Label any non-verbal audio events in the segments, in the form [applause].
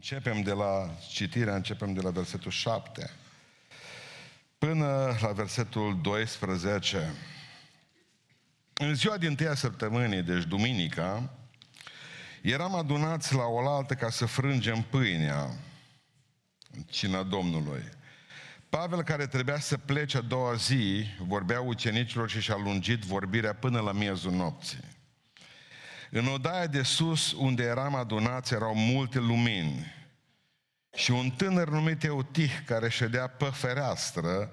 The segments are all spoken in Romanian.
Începem de la citirea, începem de la versetul 7 până la versetul 12. În ziua din tâia săptămânii, deci duminica, eram adunați la oaltă ca să frângem pâinea în cina Domnului. Pavel, care trebuia să plece a doua zi, vorbea ucenicilor și și-a lungit vorbirea până la miezul nopții. În odaia de sus, unde eram adunați, erau multe lumini. Și un tânăr numit Eutih, care ședea pe fereastră,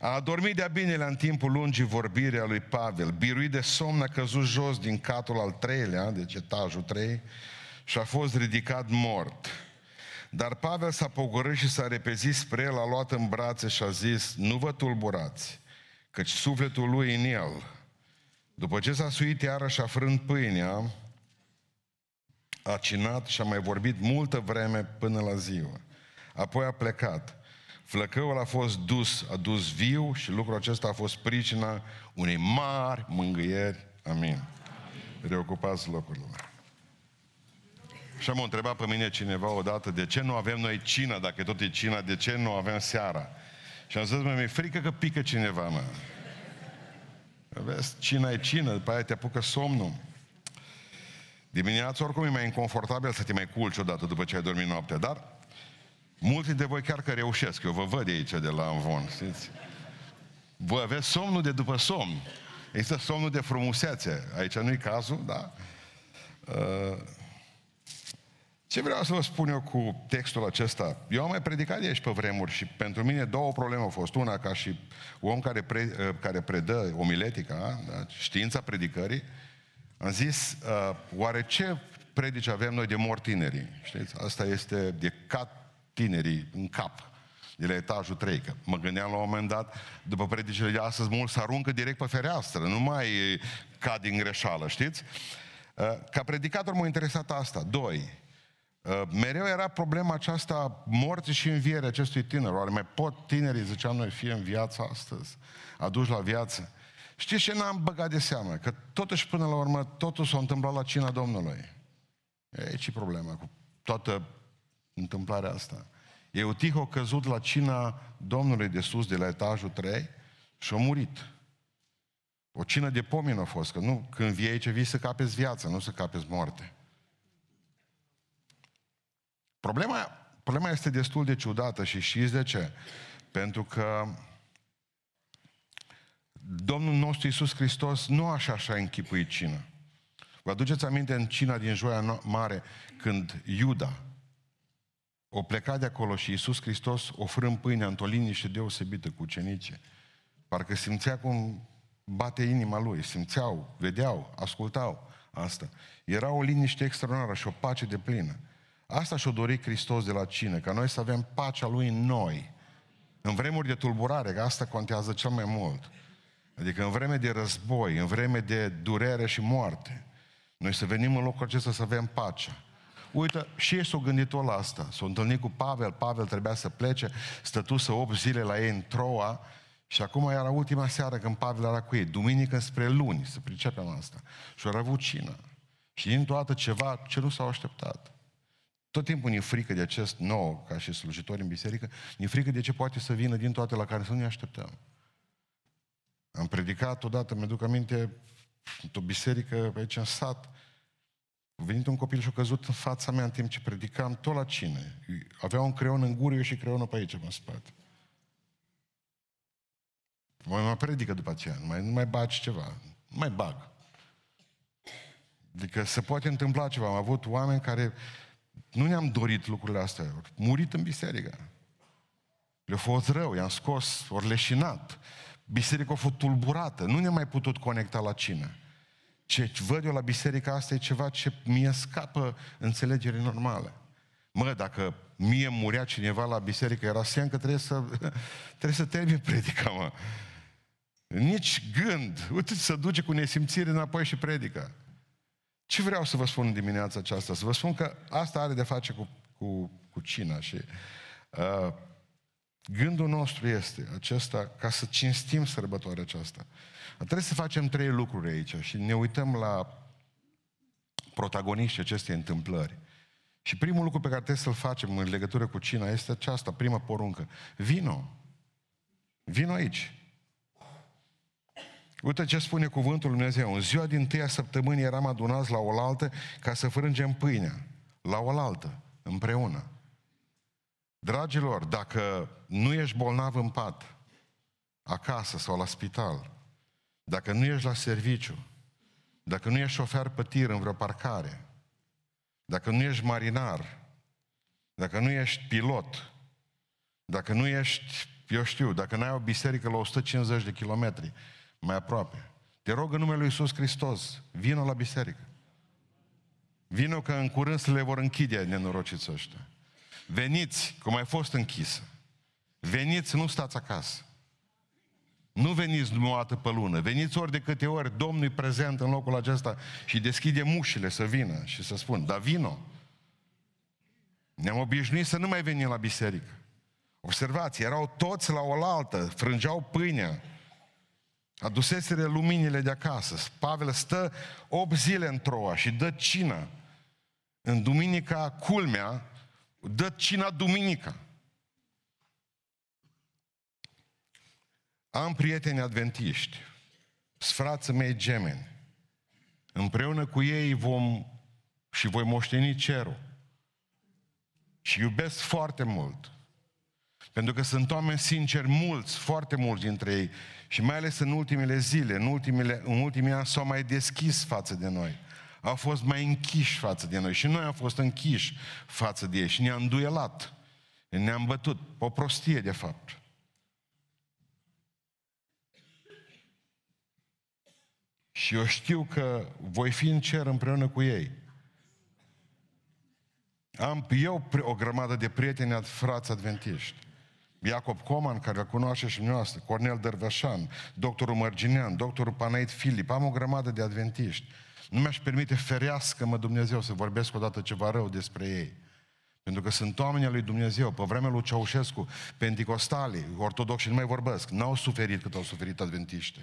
a adormit de-a binelea în timpul lungii vorbirii a lui Pavel. Biruit de somn a căzut jos din catul al treilea, deci etajul trei, și a fost ridicat mort. Dar Pavel s-a pogorât și s-a repezit spre el, a luat în brațe și a zis, nu vă tulburați, căci sufletul lui în el. După ce s-a suit iarăși frânt pâinea, a cinat și a mai vorbit multă vreme până la ziua. Apoi a plecat. Flăcăul a fost dus, a dus viu și lucrul acesta a fost pricina unei mari mângâieri. Amin. Amin. Reocupați locurile. Și am întrebat pe mine cineva odată, de ce nu avem noi cina, dacă tot e cina, de ce nu avem seara? Și am zis, mă, mi-e frică că pică cineva, mă. Vezi, cina e cină, după aia te apucă somnul. Dimineața oricum e mai inconfortabil să te mai culci odată după ce ai dormit noaptea, dar mulți dintre voi chiar că reușesc. Eu vă văd de aici, de la Anvon, știți? Voi aveți somnul de după somn. Există somnul de frumusețe. Aici nu-i cazul, da? Uh, ce vreau să vă spun eu cu textul acesta? Eu am mai predicat de aici pe vremuri și pentru mine două probleme au fost. Una, ca și om care, pre, uh, care predă omiletica, da? știința predicării, am zis, uh, oare ce predici avem noi de mor tinerii? Știți? Asta este de cat tinerii în cap de la etajul 3. Că mă gândeam la un moment dat, după predicile de astăzi, mulți se aruncă direct pe fereastră, nu mai cad din greșeală, știți? Uh, ca predicator m-a interesat asta. Doi, uh, mereu era problema aceasta morții și învierea acestui tiner. Oare mai pot tinerii, ziceam noi, fie în viață astăzi, aduși la viață? Știți ce n-am băgat de seamă? Că totuși, până la urmă, totul s-a întâmplat la cina Domnului. E ce problema cu toată întâmplarea asta? Eutih a căzut la cina Domnului de sus, de la etajul 3, și a murit. O cină de pomin a fost, că nu, când vii aici, vii să capeți viață, nu să capeți moarte. Problema, problema este destul de ciudată și știți de ce? Pentru că Domnul nostru Iisus Hristos nu așa așa închipuit cină. Vă aduceți aminte în cina din Joia Mare, când Iuda o pleca de acolo și Iisus Hristos ofrând pâinea într-o liniște deosebită cu ucenice. Parcă simțea cum bate inima lui, simțeau, vedeau, ascultau asta. Era o liniște extraordinară și o pace de plină. Asta și-o dori Hristos de la cine, ca noi să avem pacea Lui în noi. În vremuri de tulburare, că asta contează cel mai mult. Adică în vreme de război, în vreme de durere și moarte, noi să venim în locul acesta să avem pacea. Uite, și ei s-au gândit la asta. S-au întâlnit cu Pavel, Pavel trebuia să plece, stătusă 8 zile la ei în Troa și acum era ultima seară când Pavel era cu ei, duminică spre luni, să pricepem asta. Și au avut cină. Și din toată ceva ce nu s-au așteptat. Tot timpul ne frică de acest nou, ca și slujitori în biserică, ne frică de ce poate să vină din toate la care să nu ne așteptăm. Am predicat odată, mi-aduc aminte, într-o biserică aici în sat, a venit un copil și a căzut în fața mea în timp ce predicam, tot la cine. Avea un creion în gură, eu și creionul pe aici, în spate. Mai mă predică după aceea, nu mai, nu mai bagi ceva, nu mai bag. Adică se poate întâmpla ceva. Am avut oameni care nu ne-am dorit lucrurile astea, au murit în biserică. Le-a fost rău, i-am scos, ori leșinat. Biserica a fost tulburată, nu ne mai putut conecta la cină. Ce văd eu la biserica asta e ceva ce mie scapă înțelegere normale. Mă, dacă mie murea cineva la biserică, era semn că trebuie să, [laughs] trebuie să termin predica, mă. Nici gând. Uite, să duce cu nesimțire înapoi și predică. Ce vreau să vă spun în dimineața aceasta? Să vă spun că asta are de face cu, cu, cu cina și uh, Gândul nostru este acesta ca să cinstim sărbătoarea aceasta. Trebuie să facem trei lucruri aici și ne uităm la protagoniștii acestei întâmplări. Și primul lucru pe care trebuie să-l facem în legătură cu cina este aceasta, prima poruncă. Vino. Vino aici. Uite ce spune cuvântul Lui Dumnezeu. În ziua din tâia săptămânii eram adunați la oaltă ca să frângem pâinea. La oaltă, împreună. Dragilor, dacă nu ești bolnav în pat, acasă sau la spital, dacă nu ești la serviciu, dacă nu ești șofer pe tir în vreo parcare, dacă nu ești marinar, dacă nu ești pilot, dacă nu ești, eu știu, dacă n-ai o biserică la 150 de kilometri, mai aproape, te rog în numele Lui Iisus Hristos, vină la biserică. Vină că în curând să le vor închide nenorociți ăștia. Veniți, cum ai fost închisă. Veniți, nu stați acasă. Nu veniți numai o dată pe lună, veniți ori de câte ori Domnul e prezent în locul acesta și deschide mușile să vină și să spun, da vino. Ne-am obișnuit să nu mai venim la biserică. Observați, erau toți la oaltă, frângeau pâinea, aduseseră luminile de acasă. Pavel stă 8 zile în Troa și dă cină. În duminica, culmea, dă cina duminica. Am prieteni adventiști, sfrații mei gemeni. Împreună cu ei vom și voi moșteni cerul. Și iubesc foarte mult. Pentru că sunt oameni sinceri mulți, foarte mulți dintre ei. Și mai ales în ultimele zile, în, ultimele, în ultimii ani s-au mai deschis față de noi. Au fost mai închiși față de noi. Și noi am fost închiși față de ei. Și ne-am duelat. Ne-am bătut. O prostie, de fapt. Și eu știu că voi fi în cer împreună cu ei. Am eu o grămadă de prieteni, frați adventiști. Iacob Coman, care îl cunoaște și noastră, Cornel Dărvășan, doctorul Mărginean, doctorul Panait Filip, am o grămadă de adventiști. Nu mi-aș permite ferească-mă Dumnezeu să vorbesc odată ceva rău despre ei. Pentru că sunt oamenii lui Dumnezeu. Pe vremea lui Ceaușescu, penticostalii, ortodoxi nu mai vorbesc, n-au suferit cât au suferit adventiști.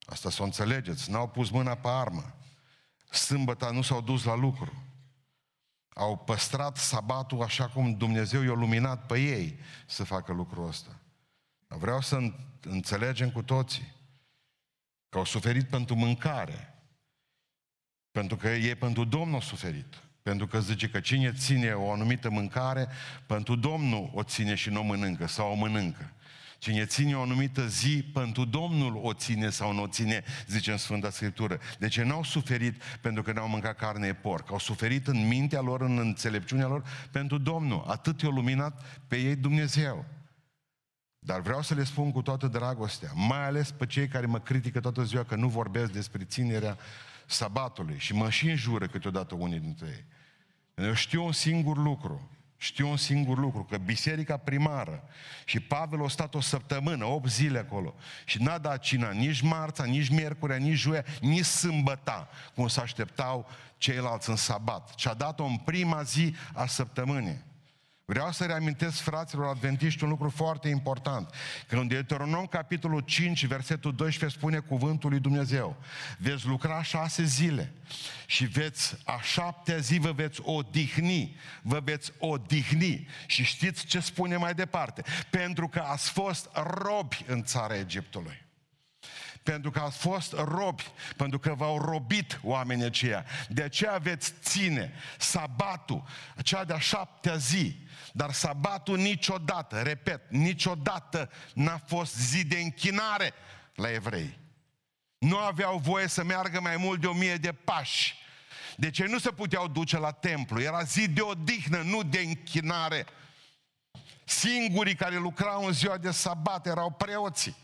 Asta să o înțelegeți. N-au pus mâna pe armă. Sâmbăta nu s-au dus la lucru. Au păstrat sabatul așa cum Dumnezeu i-a luminat pe ei să facă lucrul ăsta. Vreau să înțelegem cu toții că au suferit pentru mâncare. Pentru că ei pentru Domnul au suferit. Pentru că zice că cine ține o anumită mâncare, pentru Domnul o ține și nu o mănâncă sau o mănâncă. Cine ține o anumită zi, pentru Domnul o ține sau nu o ține, zice în Sfânta Scriptură. Deci n-au suferit pentru că n-au mâncat carne porc. Au suferit în mintea lor, în înțelepciunea lor, pentru Domnul. Atât i-a luminat pe ei Dumnezeu. Dar vreau să le spun cu toată dragostea, mai ales pe cei care mă critică toată ziua că nu vorbesc despre ținerea sabatului și mă și înjură câteodată unii dintre ei. Eu știu un singur lucru, știu un singur lucru, că biserica primară și Pavel a stat o săptămână, 8 zile acolo și n-a dat cina nici marța, nici miercurea, nici joia, nici sâmbăta, cum se așteptau ceilalți în sabat, ci a dat-o în prima zi a săptămânii. Vreau să reamintesc fraților adventiști un lucru foarte important. Că în Deuteronom, capitolul 5, versetul 12, spune cuvântul lui Dumnezeu. Veți lucra șase zile și veți, a șaptea zi vă veți odihni. Vă veți odihni. Și știți ce spune mai departe? Pentru că ați fost robi în țara Egiptului pentru că ați fost robi, pentru că v-au robit oamenii aceia. De aceea veți ține sabatul, cea de-a șaptea zi, dar sabatul niciodată, repet, niciodată n-a fost zi de închinare la evrei. Nu aveau voie să meargă mai mult de o mie de pași. De ce nu se puteau duce la templu? Era zi de odihnă, nu de închinare. Singurii care lucrau în ziua de sabat erau preoții.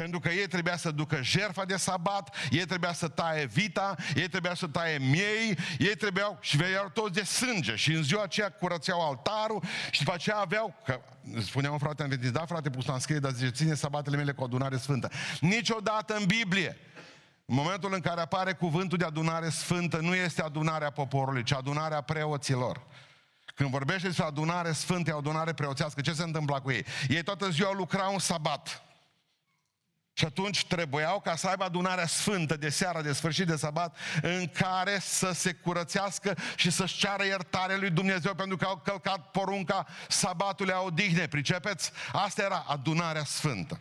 Pentru că ei trebuia să ducă jertfa de sabat, ei trebuia să taie vita, ei trebuia să taie miei, ei trebuiau și vedeau toți de sânge și în ziua aceea curățeau altarul și după aceea aveau, că spunea un frate, am venit, da frate, pus la scrie, dar zice, ține sabatele mele cu adunare sfântă. Niciodată în Biblie, în momentul în care apare cuvântul de adunare sfântă, nu este adunarea poporului, ci adunarea preoților. Când vorbește despre adunare sfântă, adunare preoțească, ce se întâmplă cu ei? Ei toată ziua lucrau un sabat. Și atunci trebuiau ca să aibă adunarea sfântă de seara, de sfârșit de sabat, în care să se curățească și să-și ceară iertare lui Dumnezeu pentru că au călcat porunca sabatului a odihne. Pricepeți? Asta era adunarea sfântă.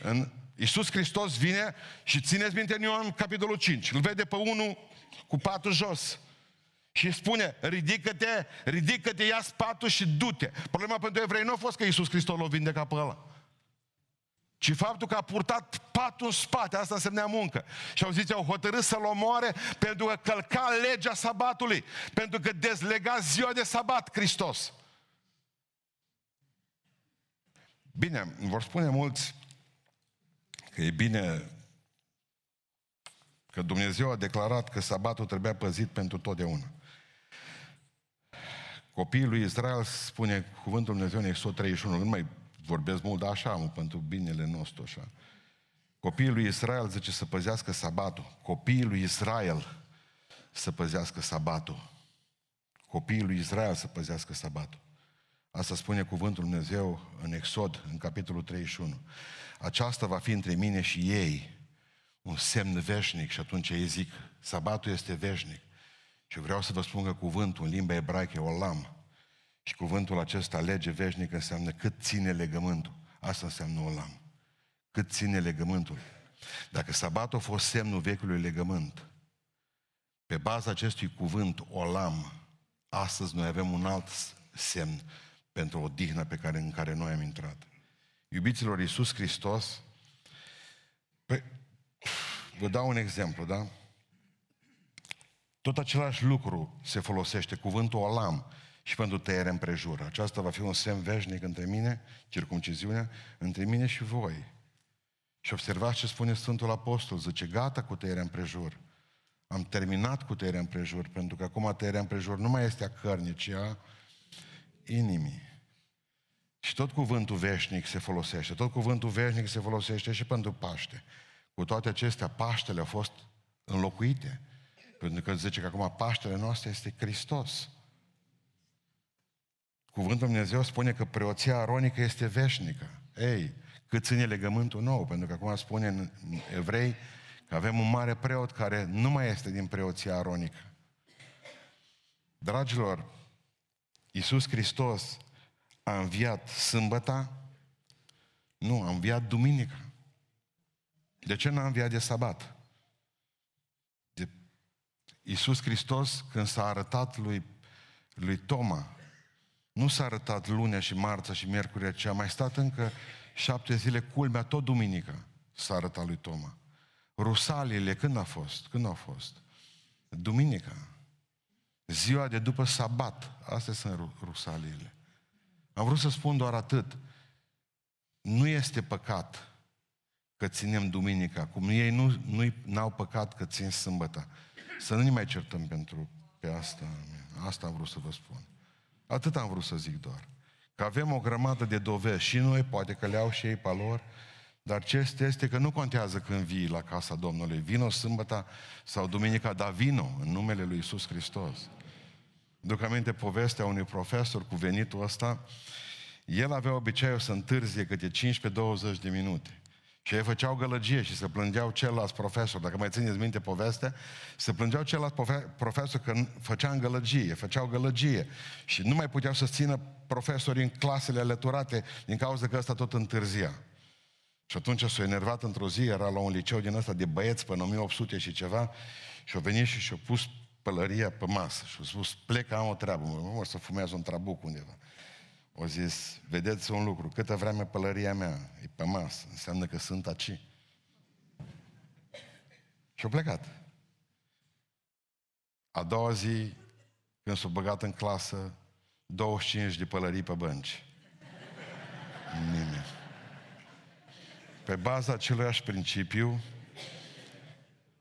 În Iisus Hristos vine și țineți minte în Ioan capitolul 5. Îl vede pe unul cu patul jos. Și spune, ridică-te, ridică-te, ia patul și du-te. Problema pentru evrei nu a fost că Iisus Hristos l-a vindecat pe ăla ci faptul că a purtat patul în spate, asta însemnea muncă. Și au zis, au hotărât să-l omoare pentru că călca legea sabatului, pentru că dezlega ziua de sabat Hristos. Bine, vor spune mulți că e bine că Dumnezeu a declarat că sabatul trebuia păzit pentru totdeauna. Copiii lui Israel, spune cuvântul Dumnezeu în Exod 31, nu mai vorbesc mult, dar așa, mă, pentru binele nostru, așa. Copiii lui Israel, zice, să păzească sabatul. Copiii lui Israel să păzească sabatul. Copiii lui Israel să păzească sabatul. Asta spune cuvântul Dumnezeu în Exod, în capitolul 31. Aceasta va fi între mine și ei un semn veșnic și atunci ei zic, sabatul este veșnic. Și vreau să vă spun că cuvântul în limba ebraică e olam. Și cuvântul acesta, lege veșnică, înseamnă cât ține legământul. Asta înseamnă olam. Cât ține legământul. Dacă sabatul a fost semnul vechiului legământ, pe baza acestui cuvânt, olam, astăzi noi avem un alt semn pentru o dihnă pe care, în care noi am intrat. Iubiților, Iisus Hristos, pe, vă dau un exemplu, da? Tot același lucru se folosește, cuvântul olam, și pentru tăiere împrejur. Aceasta va fi un semn veșnic între mine, circumciziunea, între mine și voi. Și observați ce spune Sfântul Apostol, zice, gata cu tăierea împrejur. Am terminat cu tăierea împrejur, pentru că acum tăierea împrejur nu mai este a cărnii, ci a inimii. Și tot cuvântul veșnic se folosește, tot cuvântul veșnic se folosește și pentru Paște. Cu toate acestea, Paștele au fost înlocuite. Pentru că zice că acum Paștele noastre este Hristos. Cuvântul Dumnezeu spune că preoția aronică este veșnică. Ei, cât ține legământul nou, pentru că acum spune în evrei că avem un mare preot care nu mai este din preoția aronică. Dragilor, Iisus Hristos a înviat sâmbăta? Nu, a înviat duminica. De ce n-a înviat de sabat? De... Iisus Hristos, când s-a arătat lui, lui Toma, nu s-a arătat lunea și marța și miercurea, ci a mai stat încă șapte zile, culmea, tot duminica s-a arătat lui Toma. Rusaliile, când a fost? Când au fost? Duminica. Ziua de după sabat. Astea sunt rusaliile. Am vrut să spun doar atât. Nu este păcat că ținem duminica, cum ei nu, nu, n-au păcat că țin sâmbătă. Să nu ne mai certăm pentru pe asta. Asta am vrut să vă spun. Atât am vrut să zic doar. Că avem o grămadă de dovezi și noi, poate că le au și ei pe lor, dar ce este, este că nu contează când vii la casa Domnului. Vino sâmbătă sau duminica, dar vino în numele lui Isus Hristos. Duc aminte povestea unui profesor cu venitul ăsta. El avea obiceiul să întârzie câte 15-20 de minute. Și ei făceau gălăgie și se plângeau celălalt profesor. Dacă mai țineți minte povestea, se plângeau celălalt profesor că făcea gălăgie, făceau gălăgie. Și nu mai puteau să țină profesorii în clasele alăturate din cauza că ăsta tot întârzia. Și atunci s-a enervat într-o zi, era la un liceu din ăsta de băieți până 1800 și ceva, și a venit și și-a pus pălăria pe masă și a spus, plec, am o treabă, mă, mă să fumează un trabuc undeva. O zis, vedeți un lucru, câtă vreme pălăria mea e pe masă, înseamnă că sunt aici. Și-a plecat. A doua zi, când s-a băgat în clasă, 25 de pălării pe bănci. Nimeni. Pe baza aceluiași principiu,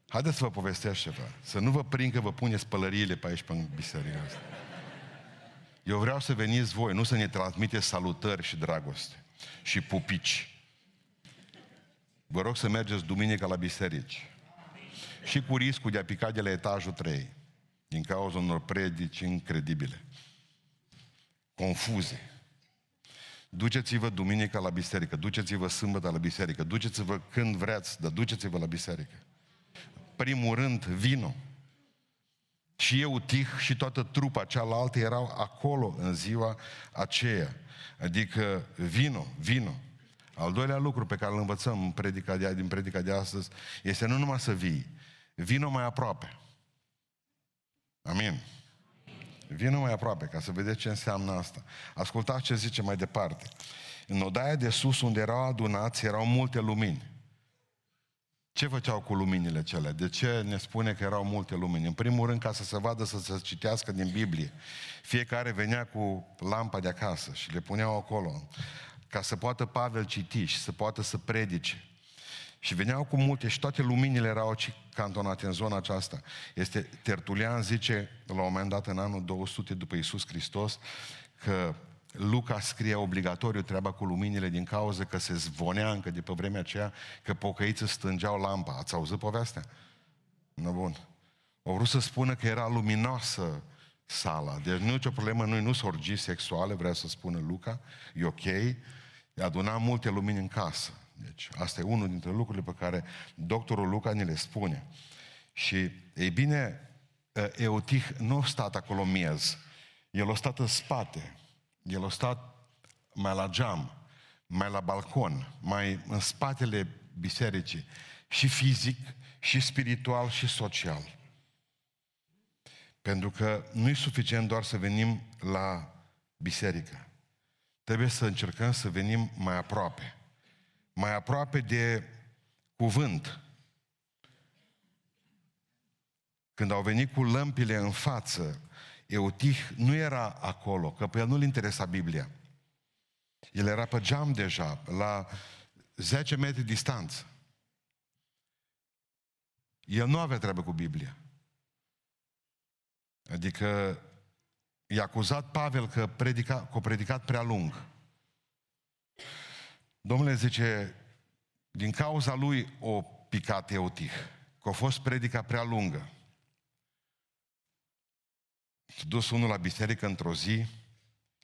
haideți să vă povestesc ceva. Să nu vă prind că vă puneți pălăriile pe aici, pe biserica asta. Eu vreau să veniți voi, nu să ne transmiteți salutări și dragoste și pupici. Vă rog să mergeți duminica la biserici. Și cu riscul de a pica de la etajul 3, din cauza unor predici incredibile, confuze. Duceți-vă duminica la biserică, duceți-vă sâmbătă la biserică, duceți-vă când vreți, dar duceți-vă la biserică. Primul rând, vino. Și eu, Tih, și toată trupa cealaltă erau acolo în ziua aceea. Adică vino, vino. Al doilea lucru pe care îl învățăm în predica de, din predica de astăzi este nu numai să vii, vino mai aproape. Amin. Vino mai aproape ca să vedeți ce înseamnă asta. Ascultați ce zice mai departe. În odaia de sus unde erau adunați erau multe lumini. Ce făceau cu luminile cele? De ce ne spune că erau multe lumini? În primul rând, ca să se vadă, să se citească din Biblie. Fiecare venea cu lampa de acasă și le puneau acolo, ca să poată Pavel citi și să poată să predice. Și veneau cu multe și toate luminile erau cantonate în zona aceasta. Este, Tertulian zice, la un moment dat, în anul 200 după Isus Hristos, că Luca scrie obligatoriu treaba cu luminile din cauza că se zvonea încă de pe vremea aceea că pocăiții stângeau lampa. Ați auzit povestea? Nu bun. Au vrut să spună că era luminoasă sala. Deci nu e nicio problemă, nu nu sunt orgii sexuale, vrea să spună Luca, e ok, aduna multe lumini în casă. Deci asta e unul dintre lucrurile pe care doctorul Luca ne le spune. Și, ei bine, Eutih nu a stat acolo miez. El a stat în spate. El a stat mai la geam, mai la balcon, mai în spatele bisericii. Și fizic, și spiritual, și social. Pentru că nu e suficient doar să venim la biserică. Trebuie să încercăm să venim mai aproape mai aproape de cuvânt. Când au venit cu lămpile în față, Eutih nu era acolo, că pe el nu-l interesa Biblia. El era pe geam deja, la 10 metri distanță. El nu avea treabă cu Biblia. Adică i-a acuzat Pavel că, predica, că a predicat prea lung. Domnule zice, din cauza lui o picat Eutih, că a fost predica prea lungă. S-a dus unul la biserică într-o zi,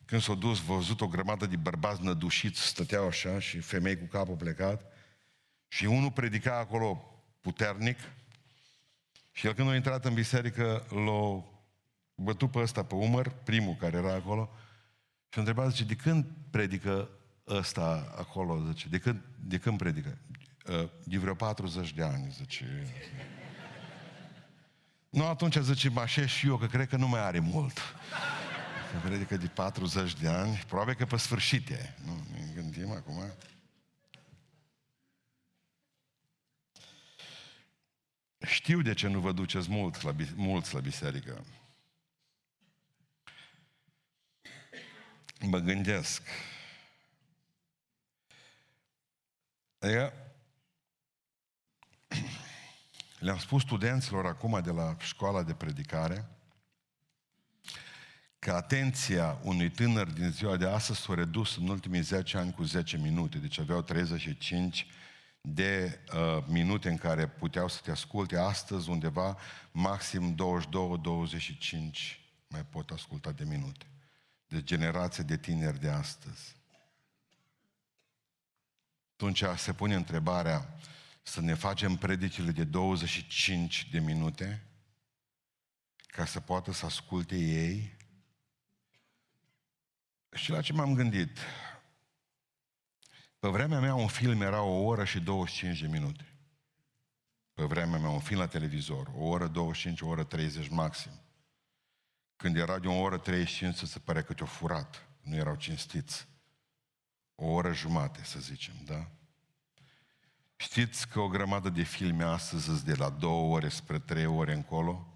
când s-a dus, văzut o grămadă de bărbați nădușiți, stăteau așa și femei cu capul plecat, și unul predica acolo puternic, și el când a intrat în biserică, l-a bătut pe ăsta pe umăr, primul care era acolo, și a întrebat, zice, de când predică ăsta acolo, zice, de când, de când predică? Uh, de vreo 40 de ani, zice. Nu, atunci zice, mă și eu, că cred că nu mai are mult. [laughs] Că predică de 40 de ani, probabil că pe sfârșit e. Nu, ne gândim acum. Știu de ce nu vă duceți mult la, mulți la biserică. Mă gândesc. Adică, le-am spus studenților acum de la școala de predicare că atenția unui tânăr din ziua de astăzi s-a redus în ultimii 10 ani cu 10 minute, deci aveau 35 de uh, minute în care puteau să te asculte astăzi undeva maxim 22-25 mai pot asculta de minute. De generație de tineri de astăzi. Atunci se pune întrebarea să ne facem predicile de 25 de minute ca să poată să asculte ei. Și la ce m-am gândit? Pe vremea mea un film era o oră și 25 de minute. Pe vremea mea un film la televizor, o oră 25, o oră 30 maxim. Când era de o oră 35 să se pare că te-o furat, nu erau cinstiți o oră jumate, să zicem, da? Știți că o grămadă de filme astăzi sunt de la două ore spre trei ore încolo?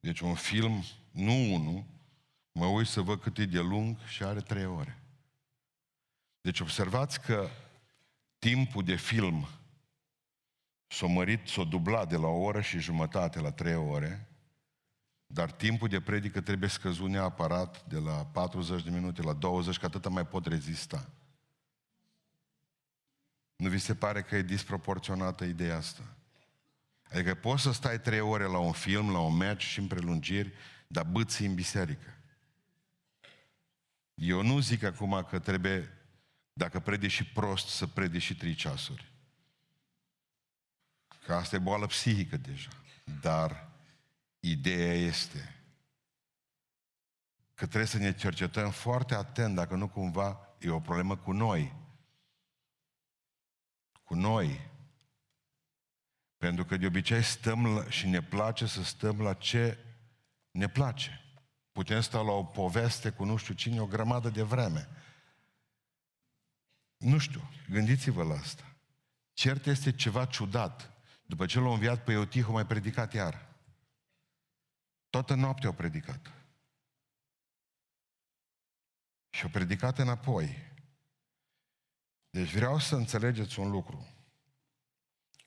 Deci un film, nu unul, mă uit să văd cât e de lung și are trei ore. Deci observați că timpul de film s-a mărit, s-a dublat de la o oră și jumătate la trei ore, dar timpul de predică trebuie scăzut neapărat de la 40 de minute la 20, că atâta mai pot rezista. Nu vi se pare că e disproporționată ideea asta? Adică poți să stai trei ore la un film, la un match și în prelungiri, dar băți în biserică. Eu nu zic acum că trebuie, dacă predici și prost, să predici și trei ceasuri. Că asta e boală psihică deja. Dar ideea este că trebuie să ne cercetăm foarte atent dacă nu cumva e o problemă cu noi. Cu noi. Pentru că de obicei stăm la, și ne place să stăm la ce ne place. Putem sta la o poveste cu nu știu cine o grămadă de vreme. Nu știu, gândiți-vă la asta. Cert este ceva ciudat. După ce l-a înviat pe Eutih, mai predicat iar. Toată noaptea au predicat. Și au predicat înapoi. Deci vreau să înțelegeți un lucru.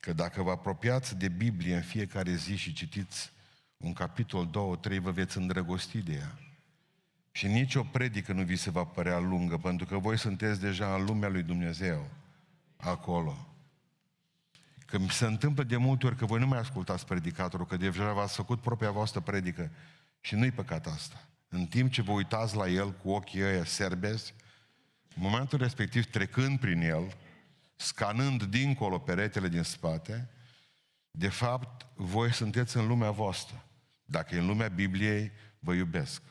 Că dacă vă apropiați de Biblie în fiecare zi și citiți un capitol, două, trei, vă veți îndrăgosti de ea. Și nici o predică nu vi se va părea lungă, pentru că voi sunteți deja în lumea lui Dumnezeu, acolo. Că se întâmplă de multe ori că voi nu mai ascultați predicatorul, că deja v-ați făcut propria voastră predică și nu-i păcat asta. În timp ce vă uitați la el cu ochii ăia serbezi, în momentul respectiv trecând prin el, scanând dincolo peretele din spate, de fapt, voi sunteți în lumea voastră. Dacă e în lumea Bibliei, vă iubesc.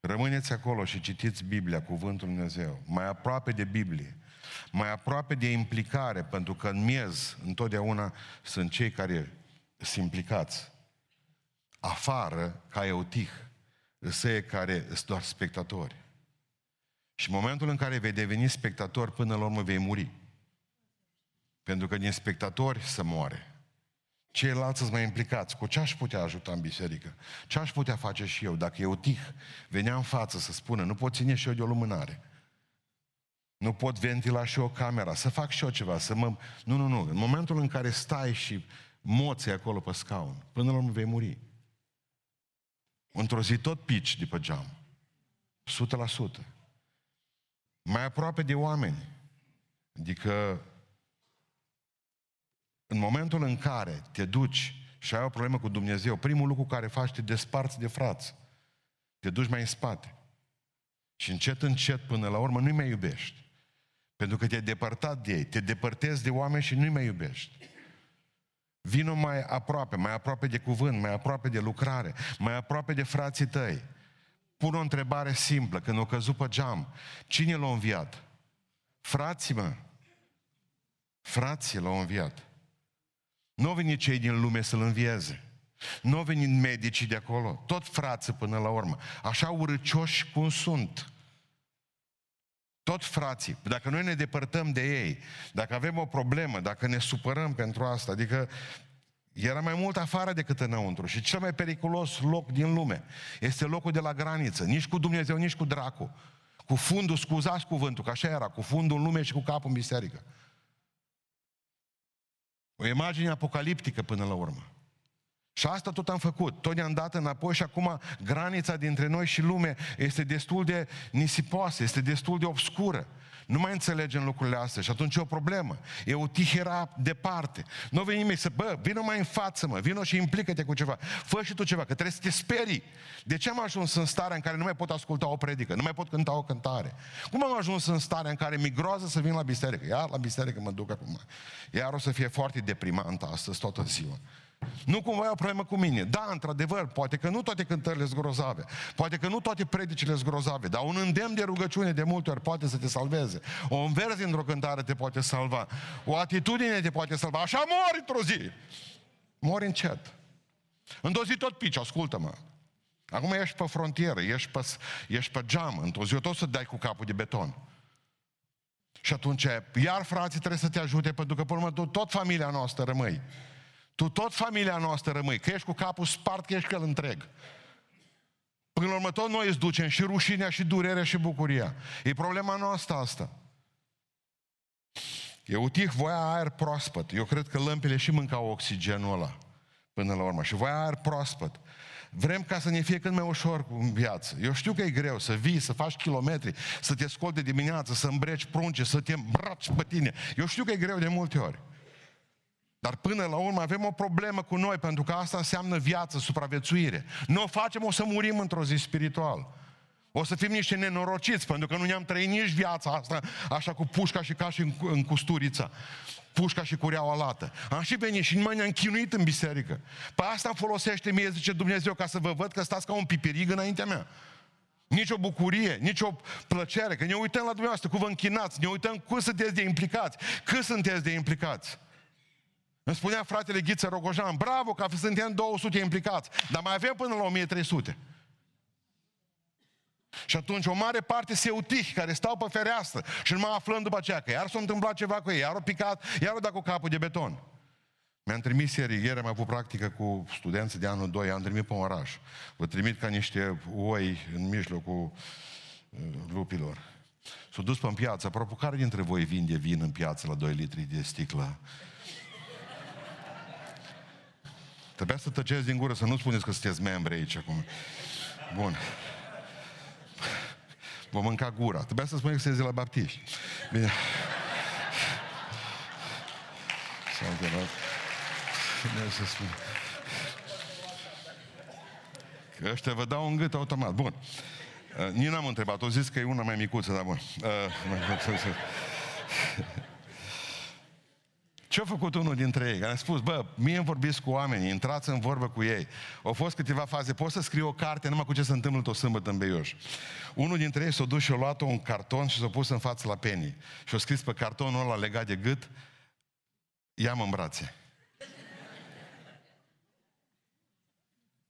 Rămâneți acolo și citiți Biblia, Cuvântul Dumnezeu, mai aproape de Biblie, mai aproape de implicare, pentru că în miez întotdeauna sunt cei care sunt implicați. Afară, ca eutih, sunt care sunt doar spectatori. Și în momentul în care vei deveni spectator, până la urmă vei muri. Pentru că din spectatori se moare. Ceilalți sunt mai implicați. Cu ce aș putea ajuta în biserică? Ce aș putea face și eu? Dacă eu tih venea în față să spună, nu pot ține și eu de o lumânare. Nu pot ventila și o camera, să fac și eu ceva, să mă... Nu, nu, nu. În momentul în care stai și moții acolo pe scaun, până la urmă vei muri. Într-o zi tot pici de pe geam. 100%. Mai aproape de oameni. Adică în momentul în care te duci și ai o problemă cu Dumnezeu, primul lucru care faci, te desparți de frați. Te duci mai în spate. Și încet, încet, până la urmă, nu-i mai iubești. Pentru că te-ai depărtat de ei, te depărtezi de oameni și nu-i mai iubești. Vino mai aproape, mai aproape de cuvânt, mai aproape de lucrare, mai aproape de frații tăi. Pun o întrebare simplă, când o căzut pe geam, cine l-a înviat? Frații mă, frații l-au înviat. Nu au venit cei din lume să-l învieze. Nu au venit medicii de acolo. Tot frață până la urmă. Așa urăcioși cum sunt. Tot frații. Dacă noi ne depărtăm de ei, dacă avem o problemă, dacă ne supărăm pentru asta, adică era mai mult afară decât înăuntru. Și cel mai periculos loc din lume este locul de la graniță. Nici cu Dumnezeu, nici cu dracu. Cu fundul, scuzați cuvântul, că așa era, cu fundul în lume și cu capul în biserică. O imagine apocaliptică până la urmă. Și asta tot am făcut. Tot ne-am dat înapoi și acum granița dintre noi și lume este destul de nisipoasă, este destul de obscură. Nu mai înțelegem lucrurile astea și atunci e o problemă. E o tihera departe. Nu vine nimeni să, bă, vină mai în față, mă, vină și implică-te cu ceva. Fă și tu ceva, că trebuie să te sperii. De ce am ajuns în starea în care nu mai pot asculta o predică, nu mai pot cânta o cântare? Cum am ajuns în starea în care mi groază să vin la biserică? Iar la biserică mă duc acum. Iar o să fie foarte deprimantă astăzi, toată ziua. Nu cumva e o problemă cu mine. Da, într-adevăr, poate că nu toate cântările sunt grozave, poate că nu toate predicile sunt grozave, dar un îndemn de rugăciune de multe ori poate să te salveze. O învers dintr-o cântare te poate salva. O atitudine te poate salva. Așa mori într-o zi. Mori încet. Într-o zi tot pici, ascultă-mă. Acum ești pe frontieră, ești pe, ești pe geam, într-o zi tot să dai cu capul de beton. Și atunci, iar frații trebuie să te ajute, pentru că, până urmă, tot familia noastră rămâi. Tu tot familia noastră rămâi, că ești cu capul spart, că ești cu el întreg. Până la urmă, tot noi îți ducem și rușinea, și durerea, și bucuria. E problema noastră asta. utih voia aer proaspăt. Eu cred că lămpile și mâncau oxigenul ăla până la urmă. Și voia aer proaspăt. Vrem ca să ne fie cât mai ușor în viață. Eu știu că e greu să vii, să faci kilometri, să te scoli de dimineață, să îmbreci prunce, să te îmbraci pe tine. Eu știu că e greu de multe ori. Dar până la urmă avem o problemă cu noi, pentru că asta înseamnă viață, supraviețuire. Nu o facem, o să murim într-o zi spiritual. O să fim niște nenorociți, pentru că nu ne-am trăit nici viața asta așa cu pușca și ca și în, în custurița. Pușca și cureaua lată. Am și venit și mai ne-am chinuit în biserică. Pe asta folosește mie, zice Dumnezeu, ca să vă văd că stați ca un pipirig înaintea mea. Nici o bucurie, nici o plăcere, că ne uităm la dumneavoastră, cum vă închinați, ne uităm cum sunteți de implicați, cât sunteți de implicați. Îmi spunea fratele Ghiță Rogojan, bravo că suntem 200 implicați, dar mai avem până la 1300. Și atunci o mare parte se utihi care stau pe fereastră și nu mai aflăm după aceea că iar s-a întâmplat ceva cu ei, iar au picat, iar au dat cu capul de beton. Mi-am trimis ieri, ieri am avut practică cu studenți de anul 2, am trimis pe un oraș. Vă trimit ca niște oi în mijlocul uh, lupilor. S-au dus pe piață. Apropo, care dintre voi vinde vin în piață la 2 litri de sticlă? Trebuia să tăceți din gură, să nu spuneți că sunteți membri aici acum. Bun. Vom mânca gura. Trebuia să spuneți că sunteți de la baptiști. Bine. Sau Bine să spun. Că ăștia vă dau un gât automat. Bun. Uh, nici n-am întrebat. O zis că e una mai micuță, dar bun. Uh, [laughs] ce a făcut unul dintre ei? A spus, bă, mie îmi vorbiți cu oamenii, intrați în vorbă cu ei. Au fost câteva faze, poți să scriu o carte numai cu ce se întâmplă tot sâmbătă în Beiuș. Unul dintre ei s-a dus și a luat un carton și s-a pus în față la penii. Și a scris pe cartonul ăla legat de gât, ia-mă în brațe.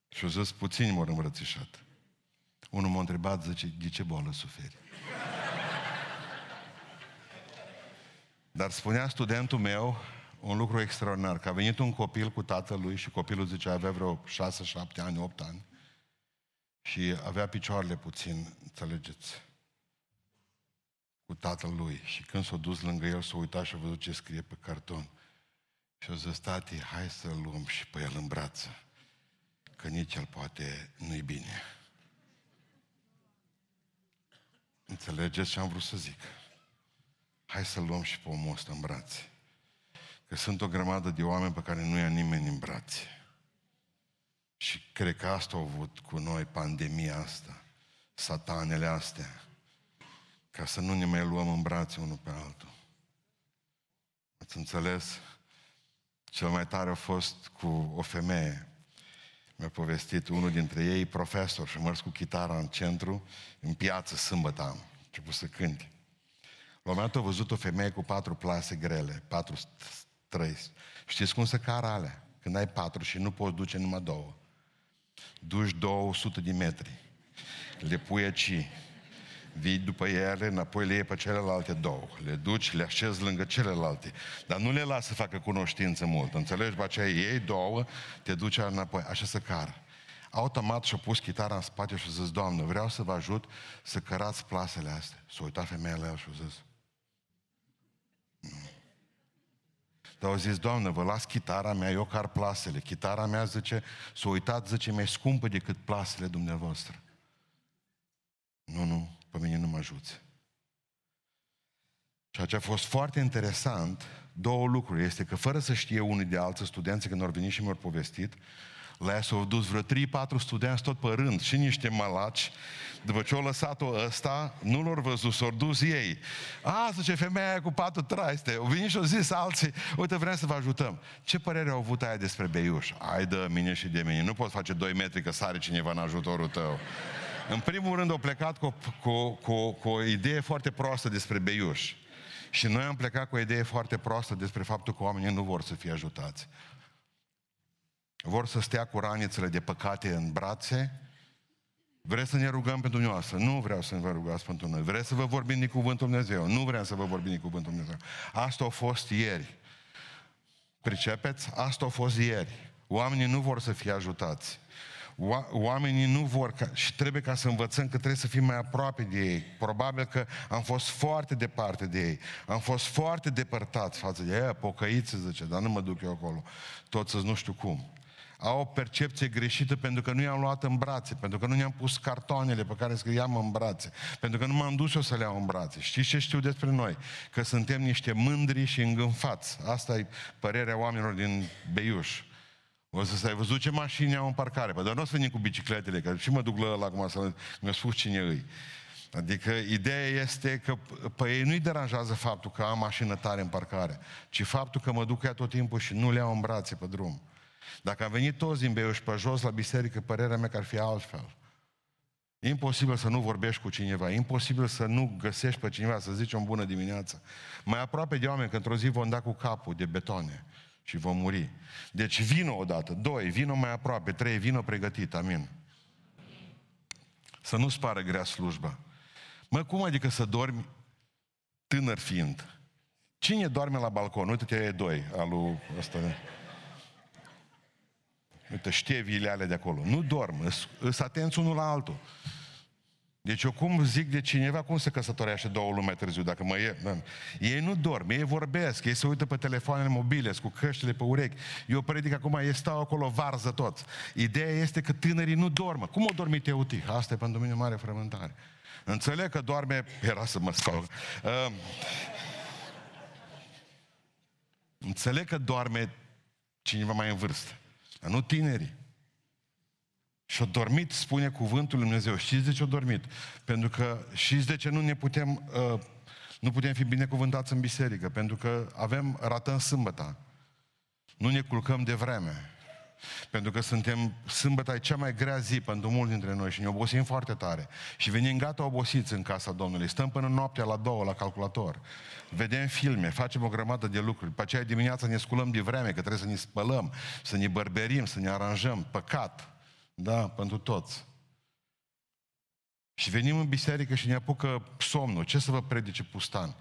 Și-o zis, puțini m-au îmbrățișat. Unul m-a întrebat, zice, de ce boală suferi? Dar spunea studentul meu un lucru extraordinar, că a venit un copil cu tatălui și copilul zice avea vreo 6, 7 ani, 8 ani și avea picioarele puțin, înțelegeți, cu tatăl lui. Și când s-a dus lângă el, s-a uitat și a văzut ce scrie pe carton. Și a zis, tati, hai să-l luăm și pe el în brață că nici el poate nu-i bine. Înțelegeți ce am vrut să zic? Hai să luăm și pe omul ăsta în brațe. Că sunt o grămadă de oameni pe care nu ia nimeni în brațe. Și cred că asta au avut cu noi pandemia asta, satanele astea, ca să nu ne mai luăm în brațe unul pe altul. Ați înțeles? Cel mai tare a fost cu o femeie mi-a povestit unul dintre ei, profesor, și mers cu chitara în centru, în piață, sâmbătă am, început să cânte. La un moment dat a văzut o femeie cu patru plase grele, patru trei. Știți cum se cară alea? Când ai patru și nu poți duce numai două. Duci 200 de metri. Le pui aici, vii după ele, înapoi le iei pe celelalte două. Le duci, le așezi lângă celelalte. Dar nu le lasă să facă cunoștință mult. Înțelegi? După aceea ei două, te duci înapoi. Așa să cară. Automat și-a pus chitara în spate și a zis, Doamnă, vreau să vă ajut să cărați plasele astea. S-a uitat femeia la el și a zis, nu. Dar au zis, Doamnă, vă las chitara mea, eu car plasele. Chitara mea, zice, s-a uitat, zice, mai scumpă decât plasele dumneavoastră. Nu, nu, pe mine nu mă ajuți. Ceea ce a fost foarte interesant, două lucruri, este că fără să știe unii de alții studenți când au venit și mi-au povestit, la ea s-au dus vreo 3-4 studenți tot pe rând și niște malaci. După ce au lăsat-o ăsta, nu l-au văzut, s-au dus ei. A, zice, femeia cu patru traiste. Au venit și au zis alții, uite, vrem să vă ajutăm. Ce părere au avut aia despre Beiuș? Ai de mine și de mine. Nu poți face 2 metri că sare cineva în ajutorul tău. În primul rând au plecat cu, cu, cu, cu o idee foarte proastă despre Beiuș. Și noi am plecat cu o idee foarte proastă despre faptul că oamenii nu vor să fie ajutați. Vor să stea cu ranițele de păcate în brațe. Vreți să ne rugăm pentru dumneavoastră? Nu vreau să vă rugați pentru noi. Vreți să vă vorbim din Cuvântul Dumnezeu? Nu vreau să vă vorbim din Cuvântul Dumnezeu. Asta a fost ieri. Pricepeți? Asta a fost ieri. Oamenii nu vor să fie ajutați oamenii nu vor ca, și trebuie ca să învățăm că trebuie să fim mai aproape de ei. Probabil că am fost foarte departe de ei. Am fost foarte depărtați față de ei. Pocăiți, zice, dar nu mă duc eu acolo. Toți nu știu cum. Au o percepție greșită pentru că nu i-am luat în brațe, pentru că nu ne-am pus cartoanele pe care scriam în brațe, pentru că nu m-am dus eu să le iau în brațe. Știți ce știu despre noi? Că suntem niște mândri și îngânfați. Asta e părerea oamenilor din Beiuș. O să ai văzut ce mașini au în parcare. Păi, dar nu o să venim cu bicicletele, că și mă duc la ăla acum să mi-a spus cine îi. Adică ideea este că pe ei nu-i deranjează faptul că am mașină tare în parcare, ci faptul că mă duc ea tot timpul și nu le iau în brațe pe drum. Dacă am venit toți din Beiuș pe jos la biserică, părerea mea că ar fi altfel. E imposibil să nu vorbești cu cineva, e imposibil să nu găsești pe cineva, să zici o bună dimineață. Mai aproape de oameni, că într-o zi vom da cu capul de betone și vom muri. Deci vină odată, doi, vină mai aproape, trei, vină pregătit, amin. Să nu-ți pară grea slujba. Mă, cum adică să dormi tânăr fiind? Cine doarme la balcon? Uite-te, e doi, alu ăsta. Uite, știe alea de acolo. Nu dorm, îs atenți unul la altul. Deci eu cum zic de cineva, cum se căsătorește două luni mai târziu, dacă mă e... Da. Ei nu dorm, ei vorbesc, ei se uită pe telefoanele mobile, cu căștile pe urechi. Eu predic acum, ei stau acolo varză toți. Ideea este că tinerii nu dormă. Cum o dormit Eutih? Asta e pentru mine mare frământare. Înțeleg că doarme, era să mă scol. Uh, înțeleg că doarme cineva mai în vârstă, dar nu tinerii. Și-a dormit, spune cuvântul Lui Dumnezeu. Știți de ce a dormit? Pentru că știți de ce nu ne putem, uh, nu putem fi binecuvântați în biserică? Pentru că avem, ratăm sâmbăta. Nu ne culcăm de vreme. Pentru că suntem, sâmbătă e cea mai grea zi pentru mulți dintre noi și ne obosim foarte tare. Și venim gata obosiți în casa Domnului. Stăm până noaptea la două la calculator. Vedem filme, facem o grămadă de lucruri. Pe aceea dimineața ne sculăm de vreme, că trebuie să ne spălăm, să ne bărberim, să ne aranjăm. Păcat. Da, pentru toți. Și venim în biserică și ne apucă somnul. Ce să vă predice pustan?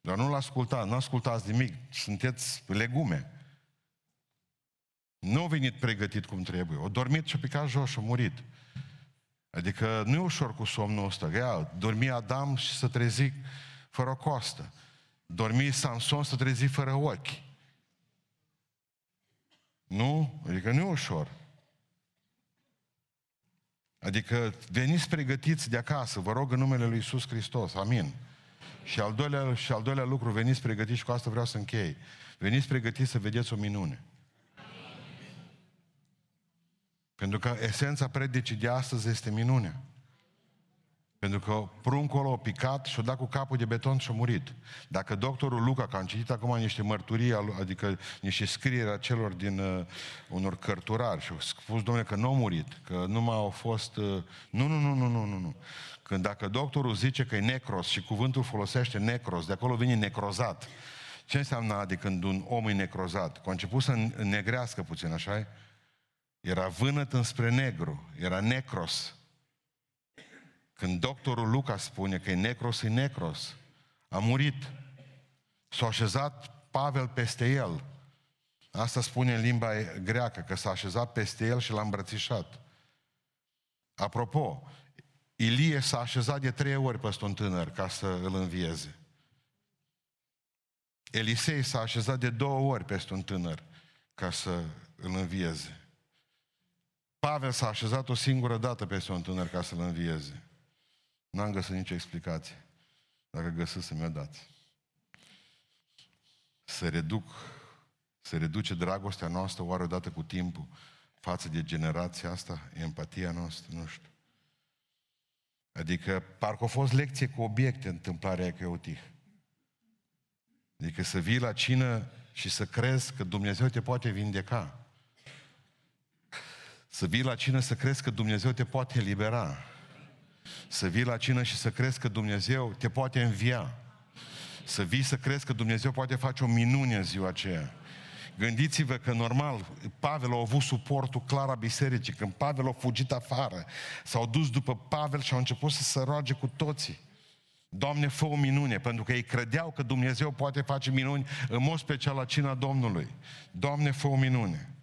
Dar nu-l ascultați, nu ascultați nimic. Sunteți legume. Nu a venit pregătit cum trebuie. O dormit și a picat jos și a murit. Adică nu e ușor cu somnul ăsta. Ia, dormi Adam și să trezi fără o costă. Dormi Samson să trezi fără ochi. Nu? Adică nu e ușor. Adică veniți pregătiți de acasă, vă rog în numele Lui Iisus Hristos, amin. Și al, doilea, și al doilea lucru, veniți pregătiți și cu asta vreau să închei. Veniți pregătiți să vedeți o minune. Pentru că esența predicii de astăzi este minunea. Pentru că pruncul a picat și a dat cu capul de beton și a murit. Dacă doctorul Luca, că am citit acum niște mărturii, adică niște scrieri a celor din uh, unor cărturari și au spus, domnule, că nu a murit, că nu mai au fost... Uh, nu, nu, nu, nu, nu, nu, nu. Când dacă doctorul zice că e necros și cuvântul folosește necros, de acolo vine necrozat. Ce înseamnă adică când un om e necrozat? Că a început să negrească puțin, așa -i? Era vânăt înspre negru, era necros. Când doctorul Luca spune că e necros, e necros. A murit. S-a așezat Pavel peste el. Asta spune în limba greacă, că s-a așezat peste el și l-a îmbrățișat. Apropo, Ilie s-a așezat de trei ori peste un tânăr ca să îl învieze. Elisei s-a așezat de două ori peste un tânăr ca să îl învieze. Pavel s-a așezat o singură dată peste un tânăr ca să-l învieze. N-am găsit nicio explicație. Dacă găsiți să mi-o dați. Se reduc, se reduce dragostea noastră oare odată cu timpul față de generația asta, empatia noastră, nu știu. Adică parcă a fost lecție cu obiecte întâmplarea cu Eutih. Adică să vii la cină și să crezi că Dumnezeu te poate vindeca. Să vii la cină să crezi că Dumnezeu te poate elibera. Să vii la cină și să crezi că Dumnezeu te poate învia. Să vii să crezi că Dumnezeu poate face o minune în ziua aceea. Gândiți-vă că normal, Pavel a avut suportul clar a bisericii. Când Pavel a fugit afară, s-au dus după Pavel și au început să se roage cu toții. Doamne, fă o minune, pentru că ei credeau că Dumnezeu poate face minuni, în mod special la cina Domnului. Doamne, fă o minune.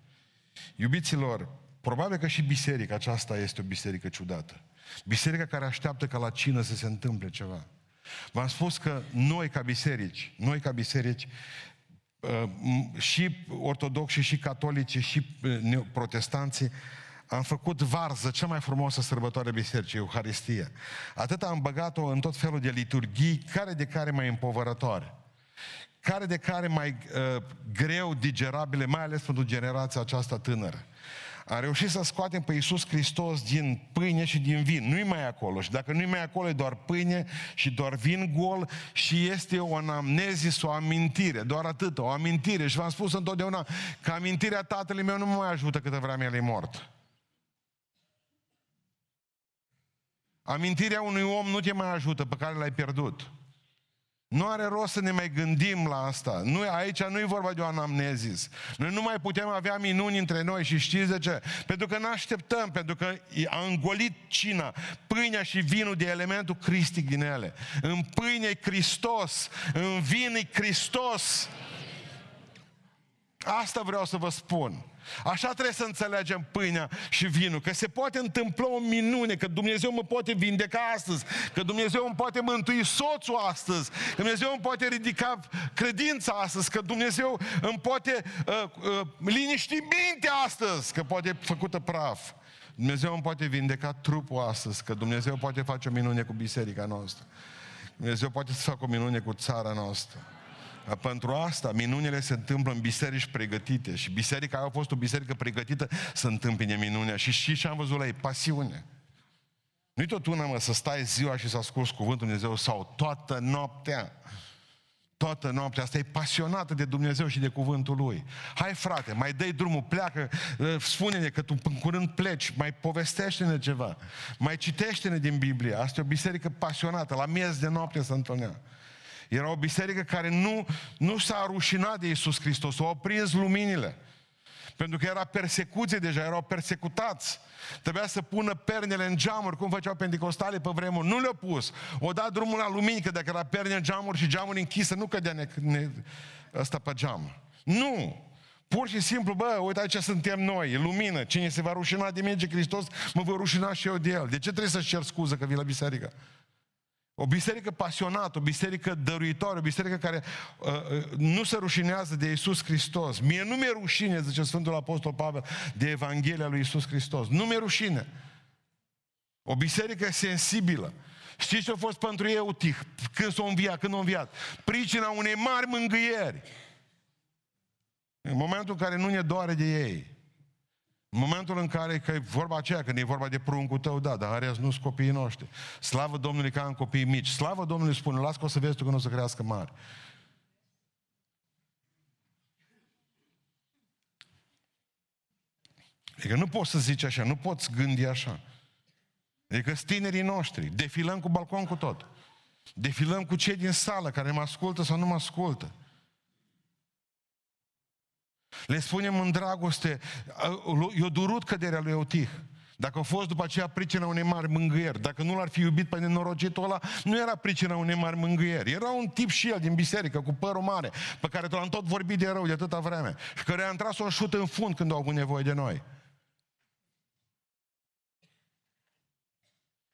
Iubiților, Probabil că și biserica aceasta este o biserică ciudată. Biserica care așteaptă ca la cină să se întâmple ceva. V-am spus că noi ca biserici, noi ca biserici, uh, și ortodoxi, și catolici, și uh, protestanții, am făcut varză, cea mai frumoasă sărbătoare bisericii, Euharistia. Atât am băgat-o în tot felul de liturghii, care de care mai împovărătoare. care de care mai uh, greu digerabile, mai ales pentru generația aceasta tânără. A reușit să scoatem pe Iisus Hristos din pâine și din vin. Nu-i mai acolo. Și dacă nu-i mai acolo, e doar pâine și doar vin gol și este o anamnezis, o amintire. Doar atât, o amintire. Și v-am spus întotdeauna că amintirea tatălui meu nu mă mai ajută câtă vreme el e mort. Amintirea unui om nu te mai ajută pe care l-ai pierdut. Nu are rost să ne mai gândim la asta. Nu, aici nu e vorba de o anamnezis. Noi nu mai putem avea minuni între noi și știți de ce? Pentru că nu așteptăm, pentru că a îngolit cina, pâinea și vinul de elementul cristic din ele. În pâine e Hristos, în vin e Hristos. Asta vreau să vă spun. Așa trebuie să înțelegem pâinea și vinul, că se poate întâmpla o minune, că Dumnezeu mă poate vindeca astăzi, că Dumnezeu îmi poate mântui soțul astăzi, că Dumnezeu îmi poate ridica credința astăzi, că Dumnezeu îmi poate uh, uh, liniști mintea astăzi, că poate făcută praf. Dumnezeu îmi poate vindeca trupul astăzi, că Dumnezeu poate face o minune cu biserica noastră. Dumnezeu poate să facă o minune cu țara noastră. Pentru asta, minunile se întâmplă în biserici pregătite și biserica a fost o biserică pregătită să întâmpine minunea. Și și ce am văzut la ei? Pasiune. Nu-i tot una, mă, să stai ziua și să asculți cuvântul Dumnezeu sau toată noaptea. Toată noaptea. Asta e pasionată de Dumnezeu și de cuvântul Lui. Hai, frate, mai dai drumul, pleacă, ă, spune-ne că tu în curând pleci, mai povestește-ne ceva, mai citește-ne din Biblie. Asta e o biserică pasionată, la miez de noapte să întâlnea. Era o biserică care nu, nu s-a rușinat de Iisus Hristos, au prins luminile. Pentru că era persecuție deja, erau persecutați. Trebuia să pună pernele în geamuri, cum făceau pentecostale pe vremuri. Nu le-au pus. O dat drumul la lumini, că dacă era perne în geamuri și geamuri închise, nu cădea ne, ne, ăsta pe geam. Nu! Pur și simplu, bă, uite ce suntem noi, e lumină. Cine se va rușina de mine, Hristos, mă voi rușina și eu de el. De ce trebuie să-și cer scuză că vii la biserică? O biserică pasionată, o biserică dăruitoare, o biserică care uh, uh, nu se rușinează de Isus Hristos. Mie nu mi-e rușine, zice Sfântul Apostol Pavel, de Evanghelia lui Isus Hristos. Nu mi-e rușine. O biserică sensibilă. Știți ce a fost pentru ei Eutih? Când s-a înviat, când a înviat? Pricina unei mari mângâieri. În momentul în care nu ne doare de ei. În momentul în care, că e vorba aceea, când e vorba de pruncul tău, da, dar are nu sunt copiii noștri. Slavă Domnului că am copii mici. Slavă Domnului spune, las că o să vezi tu că nu o să crească mari. Adică nu poți să zici așa, nu poți gândi așa. Adică sunt tinerii noștri, defilăm cu balcon cu tot. Defilăm cu cei din sală care mă ascultă sau nu mă ascultă. Le spunem în dragoste, i-a durut căderea lui Eutih. Dacă a fost după aceea pricina unei mari mângâieri, dacă nu l-ar fi iubit pe nenorocitul ăla, nu era pricina unei mari mângâieri. Era un tip și el din biserică, cu părul mare, pe care l-am tot vorbit de rău de atâta vreme și care a intrat să o șut în fund când au avut nevoie de noi.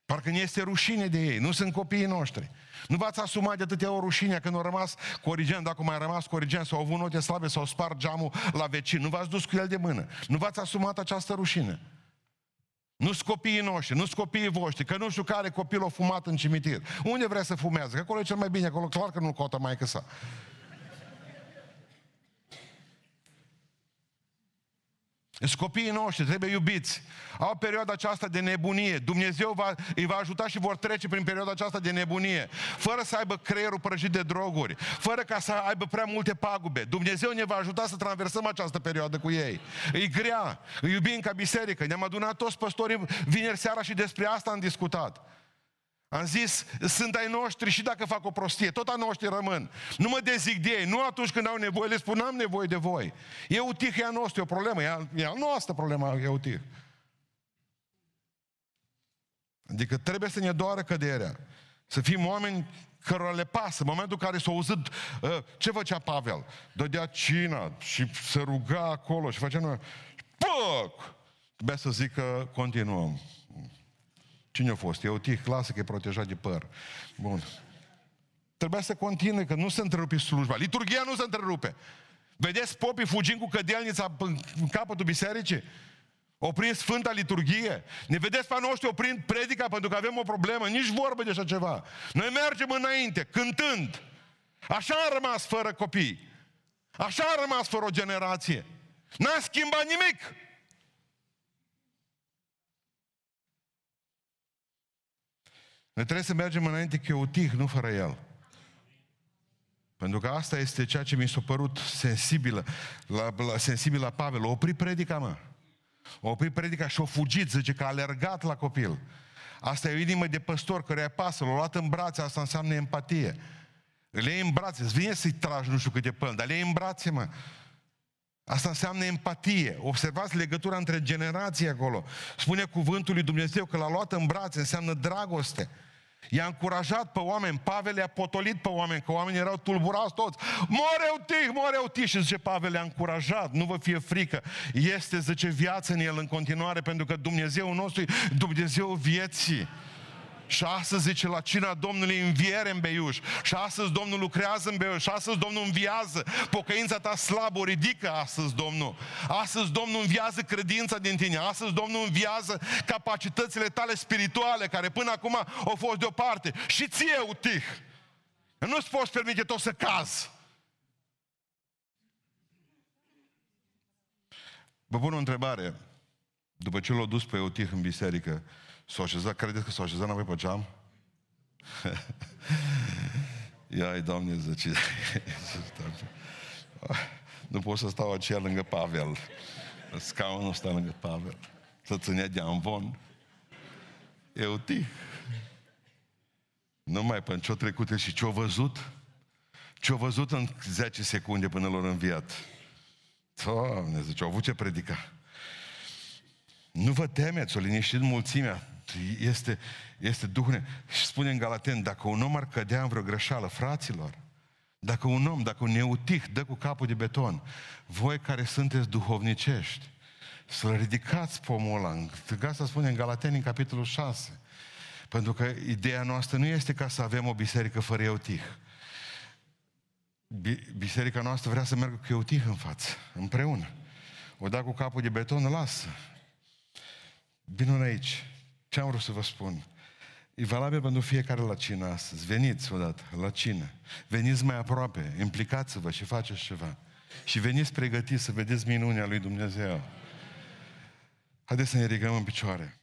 Parcă ne este rușine de ei, nu sunt copiii noștri. Nu v-ați asumat de atâtea o rușine când au rămas corigent, dacă mai rămas corigent sau au avut note slabe sau spart geamul la vecin. Nu v-ați dus cu el de mână. Nu v-ați asumat această rușine. Nu sunt copiii noștri, nu sunt copiii voștri, că nu știu care copil a fumat în cimitir. Unde vrea să fumează? Că acolo e cel mai bine, acolo clar că nu cotă mai sa. Copiii noștri, trebuie iubiți. Au perioada aceasta de nebunie. Dumnezeu va, îi va ajuta și vor trece prin perioada aceasta de nebunie. Fără să aibă creierul prăjit de droguri. Fără ca să aibă prea multe pagube. Dumnezeu ne va ajuta să traversăm această perioadă cu ei. E grea. Îi iubim ca biserică. Ne-am adunat toți păstorii vineri seara și despre asta am discutat. Am zis, sunt ai noștri și dacă fac o prostie, tot ai noștri rămân. Nu mă dezic de ei, nu atunci când au nevoie, le spun, am nevoie de voi. E utih, e a noastră, e o problemă, e a, e a noastră problema, e utih. Adică trebuie să ne doară căderea. Să fim oameni cărora le pasă. În momentul în care s-a auzit, uh, ce făcea Pavel? Dădea cina și se ruga acolo și făcea noi, păc! Trebuia să zic că continuăm. Cine a fost? Eutih, lasă că e protejat de păr. Bun. Trebuia să continue, că nu se întrerupe slujba. Liturgia nu se întrerupe. Vedeți popii fugind cu cădelnița în capătul bisericii? Oprind Sfânta Liturghie. Ne vedeți pe noștri oprind predica pentru că avem o problemă. Nici vorbă de așa ceva. Noi mergem înainte, cântând. Așa a rămas fără copii. Așa a rămas fără o generație. N-a schimbat nimic. Noi trebuie să mergem înainte că utih, nu fără el. Pentru că asta este ceea ce mi s-a părut sensibilă, la, la, sensibil la Pavel. O opri predica, mă. O opri predica și o fugit, zice că a alergat la copil. Asta e o inimă de păstor care e pasă, l-a luat în brațe, asta înseamnă empatie. Le iei în brațe, îți vine să-i tragi nu știu câte păl, dar le iei în brațe, mă. Asta înseamnă empatie. Observați legătura între generații acolo. Spune cuvântul lui Dumnezeu că l-a luat în brațe, înseamnă dragoste. I-a încurajat pe oameni, Pavel i-a potolit pe oameni, că oamenii erau tulburați toți. More tih, more tih. Și zice Pavel, le-a încurajat, nu vă fie frică. Este, zice, viață în el în continuare, pentru că Dumnezeu nostru e Dumnezeu vieții. Și astăzi, zice, la cina Domnului înviere în Beiuș. Și astăzi Domnul lucrează în Beiuș. Și astăzi Domnul înviază. Pocăința ta slabă o ridică astăzi Domnul. Astăzi Domnul înviază credința din tine. Astăzi Domnul înviază capacitățile tale spirituale, care până acum au fost deoparte. Și ție, utih. Nu-ți poți permite tot să cazi. Vă pun o întrebare. După ce l-au dus pe Eutih în biserică, S-a așezat, credeți că s-a așezat înapoi pe geam? [laughs] Ia-i, Doamne, zice. [laughs] nu pot să stau aceea lângă Pavel. Scaunul sta lângă Pavel. Să ținea de amvon. Eu ti. Numai până ce-o trecut și ce-o văzut? Ce-o văzut în 10 secunde până l-au înviat. Doamne, zice, au avut ce predica. Nu vă temeți, o liniștit mulțimea este, este Duhul. Și spune în Galaten, dacă un om ar cădea în vreo greșeală, fraților, dacă un om, dacă un neutih dă cu capul de beton, voi care sunteți duhovnicești, să-l ridicați pomul ăla. Asta spune în Galateni, în capitolul 6. Pentru că ideea noastră nu este ca să avem o biserică fără eutih. Biserica noastră vrea să meargă cu eutih în față, împreună. O da cu capul de beton, lasă. Vină aici. Ce am vrut să vă spun? E valabil pentru fiecare la cină astăzi. Veniți odată la cină. Veniți mai aproape, implicați-vă și faceți ceva. Și veniți pregătiți să vedeți minunea lui Dumnezeu. Haideți să ne ridicăm în picioare.